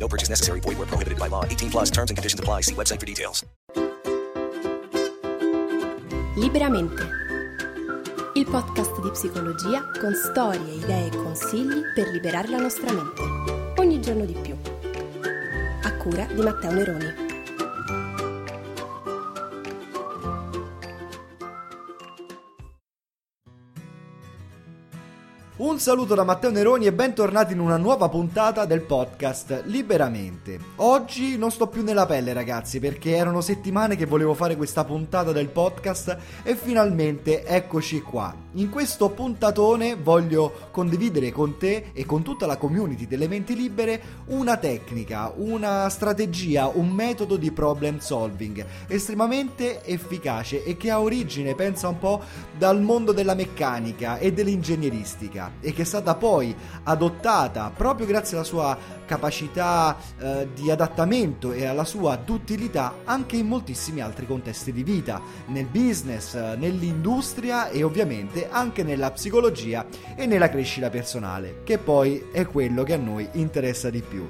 No purchase necessary. Void where prohibited by law. 18 plus terms and conditions apply. See website for details. Liberamente. Il podcast di psicologia con storie, idee e consigli per liberare la nostra mente. Ogni giorno di più. A cura di Matteo Neroni. Un saluto da Matteo Neroni e bentornati in una nuova puntata del podcast Liberamente. Oggi non sto più nella pelle ragazzi perché erano settimane che volevo fare questa puntata del podcast e finalmente eccoci qua. In questo puntatone voglio condividere con te e con tutta la community delle menti libere una tecnica, una strategia, un metodo di problem solving estremamente efficace e che ha origine, pensa un po', dal mondo della meccanica e dell'ingegneristica e che è stata poi adottata proprio grazie alla sua capacità eh, di adattamento e alla sua duttilità anche in moltissimi altri contesti di vita, nel business, nell'industria e ovviamente anche nella psicologia e nella crescita personale, che poi è quello che a noi interessa di più.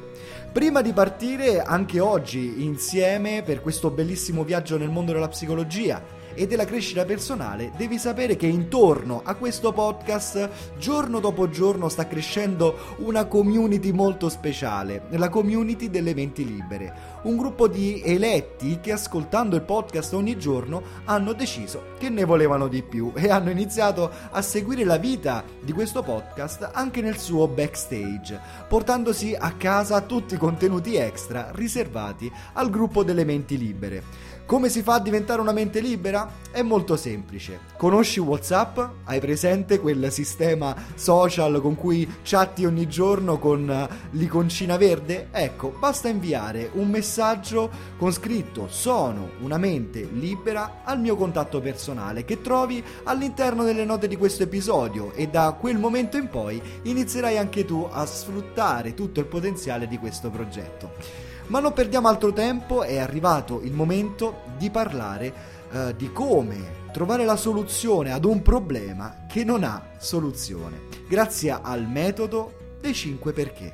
Prima di partire anche oggi insieme per questo bellissimo viaggio nel mondo della psicologia, e della crescita personale, devi sapere che intorno a questo podcast giorno dopo giorno sta crescendo una community molto speciale, la community delle menti libere. Un gruppo di eletti che ascoltando il podcast ogni giorno hanno deciso che ne volevano di più e hanno iniziato a seguire la vita di questo podcast anche nel suo backstage, portandosi a casa tutti i contenuti extra riservati al gruppo delle menti libere. Come si fa a diventare una mente libera? È molto semplice. Conosci WhatsApp? Hai presente quel sistema social con cui chatti ogni giorno con l'iconcina verde? Ecco, basta inviare un messaggio con scritto sono una mente libera al mio contatto personale che trovi all'interno delle note di questo episodio e da quel momento in poi inizierai anche tu a sfruttare tutto il potenziale di questo progetto. Ma non perdiamo altro tempo, è arrivato il momento di parlare eh, di come trovare la soluzione ad un problema che non ha soluzione, grazie al metodo dei 5 perché.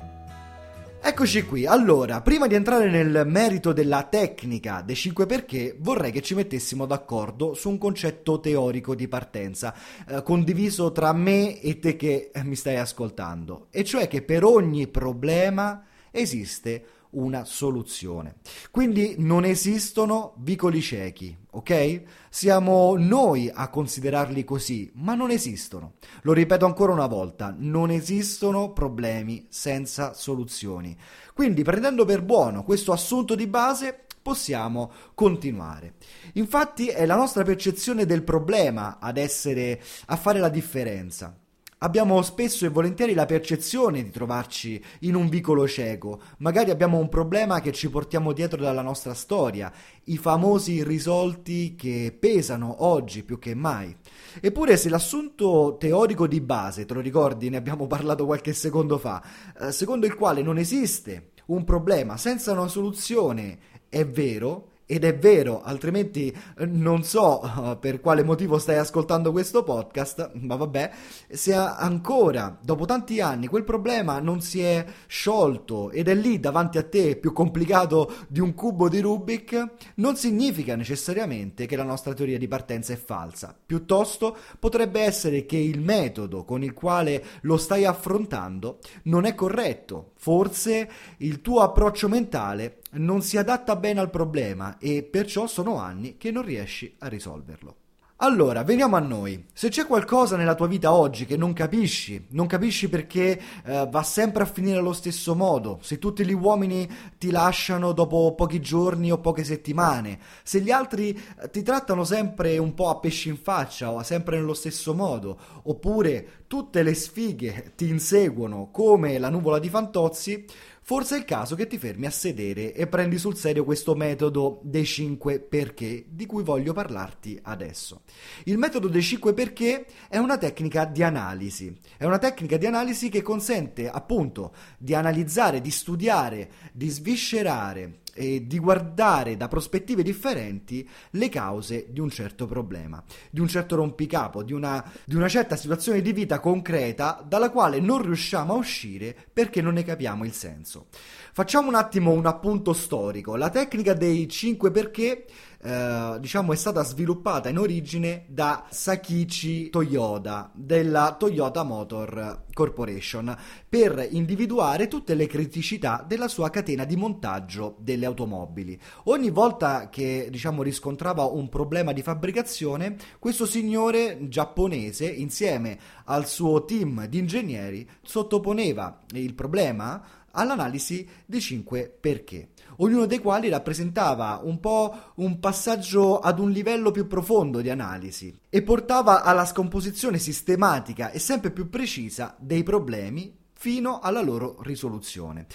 Eccoci qui, allora, prima di entrare nel merito della tecnica dei 5 perché, vorrei che ci mettessimo d'accordo su un concetto teorico di partenza, eh, condiviso tra me e te che mi stai ascoltando, e cioè che per ogni problema esiste una soluzione. Quindi non esistono vicoli ciechi, ok? Siamo noi a considerarli così, ma non esistono. Lo ripeto ancora una volta, non esistono problemi senza soluzioni. Quindi prendendo per buono questo assunto di base, possiamo continuare. Infatti è la nostra percezione del problema ad essere a fare la differenza. Abbiamo spesso e volentieri la percezione di trovarci in un vicolo cieco, magari abbiamo un problema che ci portiamo dietro dalla nostra storia, i famosi irrisolti che pesano oggi più che mai. Eppure se l'assunto teorico di base, te lo ricordi, ne abbiamo parlato qualche secondo fa, eh, secondo il quale non esiste un problema senza una soluzione, è vero, ed è vero, altrimenti eh, non so uh, per quale motivo stai ascoltando questo podcast, ma vabbè, se ancora dopo tanti anni quel problema non si è sciolto ed è lì davanti a te più complicato di un cubo di Rubik, non significa necessariamente che la nostra teoria di partenza è falsa. Piuttosto potrebbe essere che il metodo con il quale lo stai affrontando non è corretto. Forse il tuo approccio mentale non si adatta bene al problema e perciò sono anni che non riesci a risolverlo. Allora, veniamo a noi. Se c'è qualcosa nella tua vita oggi che non capisci, non capisci perché eh, va sempre a finire allo stesso modo, se tutti gli uomini ti lasciano dopo pochi giorni o poche settimane, se gli altri eh, ti trattano sempre un po' a pesci in faccia o sempre nello stesso modo, oppure tutte le sfighe ti inseguono come la nuvola di Fantozzi, forse è il caso che ti fermi a sedere e prendi sul serio questo metodo dei 5 perché di cui voglio parlarti adesso. Il metodo dei 5 perché è una tecnica di analisi, è una tecnica di analisi che consente appunto di analizzare, di studiare, di sviscerare e di guardare da prospettive differenti le cause di un certo problema, di un certo rompicapo, di una, di una certa situazione di vita concreta dalla quale non riusciamo a uscire perché non ne capiamo il senso. Facciamo un attimo un appunto storico. La tecnica dei 5 perché eh, diciamo è stata sviluppata in origine da Sakichi Toyoda della Toyota Motor Corporation per individuare tutte le criticità della sua catena di montaggio delle automobili. Ogni volta che diciamo riscontrava un problema di fabbricazione, questo signore giapponese insieme al suo team di ingegneri sottoponeva il problema all'analisi dei 5 perché, ognuno dei quali rappresentava un po' un passaggio ad un livello più profondo di analisi e portava alla scomposizione sistematica e sempre più precisa dei problemi fino alla loro risoluzione.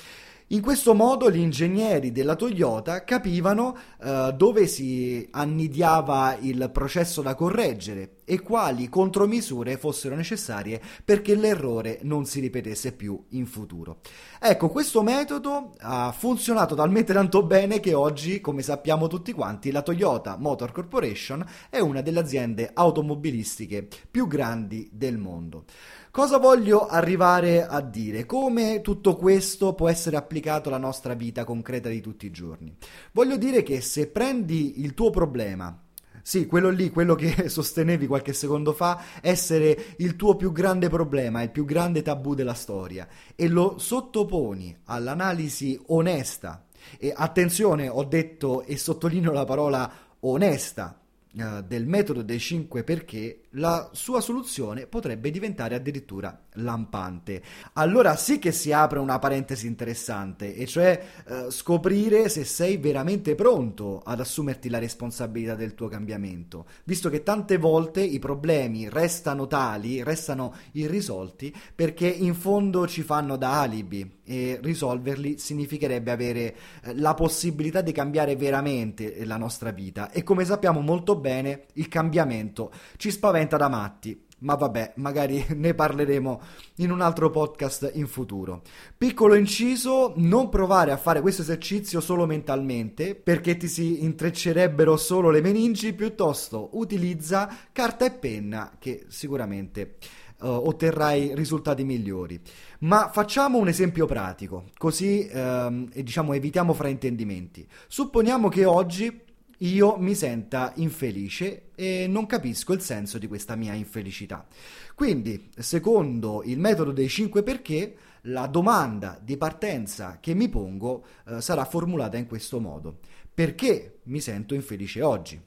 In questo modo gli ingegneri della Toyota capivano eh, dove si annidiava il processo da correggere e quali contromisure fossero necessarie perché l'errore non si ripetesse più in futuro. Ecco, questo metodo ha funzionato talmente tanto bene che oggi, come sappiamo tutti quanti, la Toyota Motor Corporation è una delle aziende automobilistiche più grandi del mondo. Cosa voglio arrivare a dire? Come tutto questo può essere applicato alla nostra vita concreta di tutti i giorni? Voglio dire che se prendi il tuo problema, sì, quello lì, quello che sostenevi qualche secondo fa, essere il tuo più grande problema, il più grande tabù della storia, e lo sottoponi all'analisi onesta, e attenzione, ho detto e sottolineo la parola onesta, eh, del metodo dei 5 perché, la sua soluzione potrebbe diventare addirittura lampante. Allora sì che si apre una parentesi interessante, e cioè uh, scoprire se sei veramente pronto ad assumerti la responsabilità del tuo cambiamento, visto che tante volte i problemi restano tali, restano irrisolti, perché in fondo ci fanno da alibi e risolverli significherebbe avere uh, la possibilità di cambiare veramente la nostra vita e come sappiamo molto bene il cambiamento ci spaventa da matti ma vabbè, magari ne parleremo in un altro podcast in futuro. Piccolo inciso, non provare a fare questo esercizio solo mentalmente, perché ti si intreccerebbero solo le meningi, piuttosto utilizza carta e penna, che sicuramente uh, otterrai risultati migliori. Ma facciamo un esempio pratico, così um, diciamo evitiamo fraintendimenti. Supponiamo che oggi io mi senta infelice e non capisco il senso di questa mia infelicità. Quindi, secondo il metodo dei 5 perché, la domanda di partenza che mi pongo eh, sarà formulata in questo modo. Perché mi sento infelice oggi?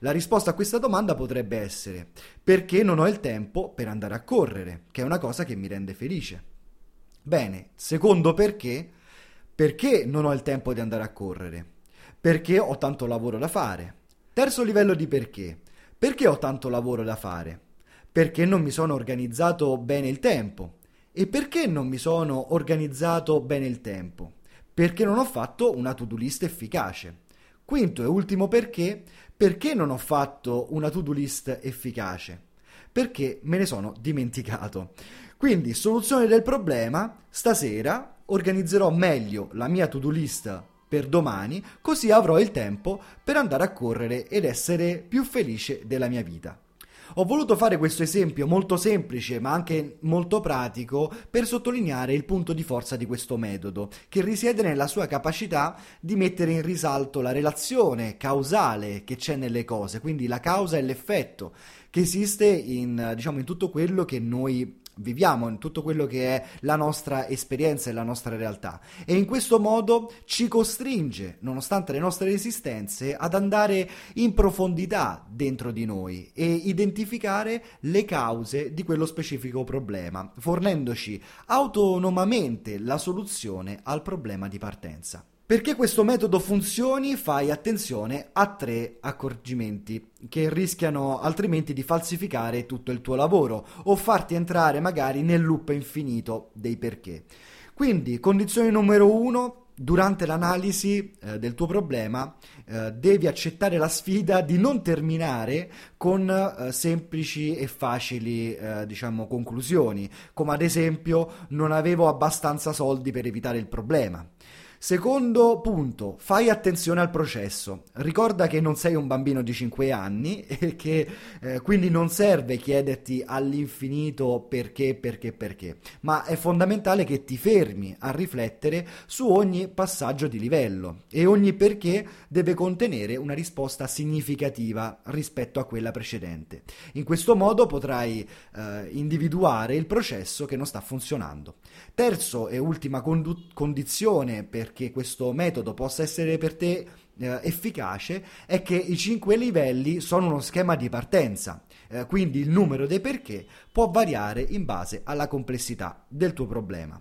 La risposta a questa domanda potrebbe essere perché non ho il tempo per andare a correre, che è una cosa che mi rende felice. Bene, secondo perché, perché non ho il tempo di andare a correre? Perché ho tanto lavoro da fare. Terzo livello di perché. Perché ho tanto lavoro da fare? Perché non mi sono organizzato bene il tempo. E perché non mi sono organizzato bene il tempo? Perché non ho fatto una to-do list efficace. Quinto e ultimo perché? Perché non ho fatto una to-do list efficace? Perché me ne sono dimenticato. Quindi, soluzione del problema, stasera organizzerò meglio la mia to-do list per domani, così avrò il tempo per andare a correre ed essere più felice della mia vita. Ho voluto fare questo esempio molto semplice ma anche molto pratico per sottolineare il punto di forza di questo metodo, che risiede nella sua capacità di mettere in risalto la relazione causale che c'è nelle cose, quindi la causa e l'effetto che esiste in, diciamo, in tutto quello che noi viviamo, in tutto quello che è la nostra esperienza e la nostra realtà. E in questo modo ci costringe, nonostante le nostre resistenze, ad andare in profondità dentro di noi e identificare le cause di quello specifico problema, fornendoci autonomamente la soluzione al problema di partenza. Perché questo metodo funzioni fai attenzione a tre accorgimenti che rischiano altrimenti di falsificare tutto il tuo lavoro o farti entrare magari nel loop infinito dei perché. Quindi, condizione numero uno, durante l'analisi eh, del tuo problema eh, devi accettare la sfida di non terminare con eh, semplici e facili eh, diciamo conclusioni come ad esempio non avevo abbastanza soldi per evitare il problema Secondo punto, fai attenzione al processo. Ricorda che non sei un bambino di 5 anni e che eh, quindi non serve chiederti all'infinito perché, perché, perché, ma è fondamentale che ti fermi a riflettere su ogni passaggio di livello e ogni perché deve contenere una risposta significativa rispetto a quella precedente. In questo modo potrai eh, individuare il processo che non sta funzionando. Terzo e ultima condu- condizione per perché questo metodo possa essere per te eh, efficace è che i cinque livelli sono uno schema di partenza, eh, quindi il numero dei perché può variare in base alla complessità del tuo problema.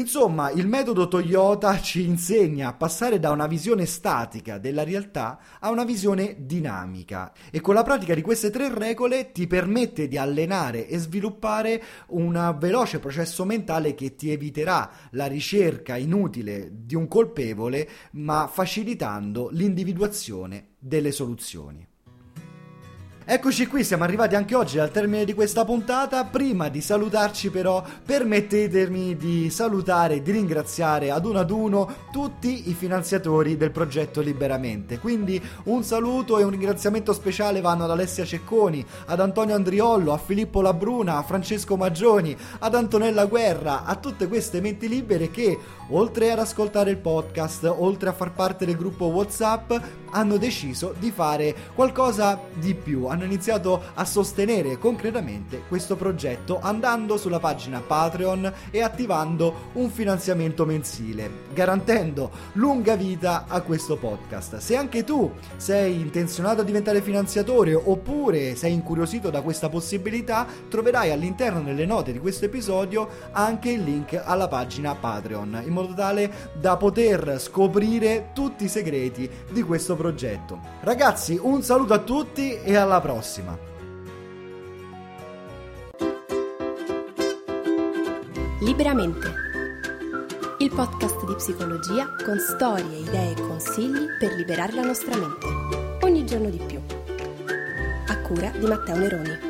Insomma, il metodo Toyota ci insegna a passare da una visione statica della realtà a una visione dinamica e con la pratica di queste tre regole ti permette di allenare e sviluppare un veloce processo mentale che ti eviterà la ricerca inutile di un colpevole, ma facilitando l'individuazione delle soluzioni. Eccoci qui, siamo arrivati anche oggi al termine di questa puntata. Prima di salutarci però permettetemi di salutare e di ringraziare ad uno ad uno tutti i finanziatori del progetto Liberamente. Quindi un saluto e un ringraziamento speciale vanno ad Alessia Cecconi, ad Antonio Andriollo, a Filippo Labruna, a Francesco Maggioni, ad Antonella Guerra, a tutte queste menti libere che oltre ad ascoltare il podcast, oltre a far parte del gruppo WhatsApp, hanno deciso di fare qualcosa di più. Hanno iniziato a sostenere concretamente questo progetto andando sulla pagina Patreon e attivando un finanziamento mensile, garantendo lunga vita a questo podcast. Se anche tu sei intenzionato a diventare finanziatore oppure sei incuriosito da questa possibilità, troverai all'interno delle note di questo episodio anche il link alla pagina Patreon, in modo tale da poter scoprire tutti i segreti di questo progetto. Ragazzi, un saluto a tutti e alla prossima! Liberamente. Il podcast di psicologia con storie, idee e consigli per liberare la nostra mente. Ogni giorno di più. A cura di Matteo Neroni.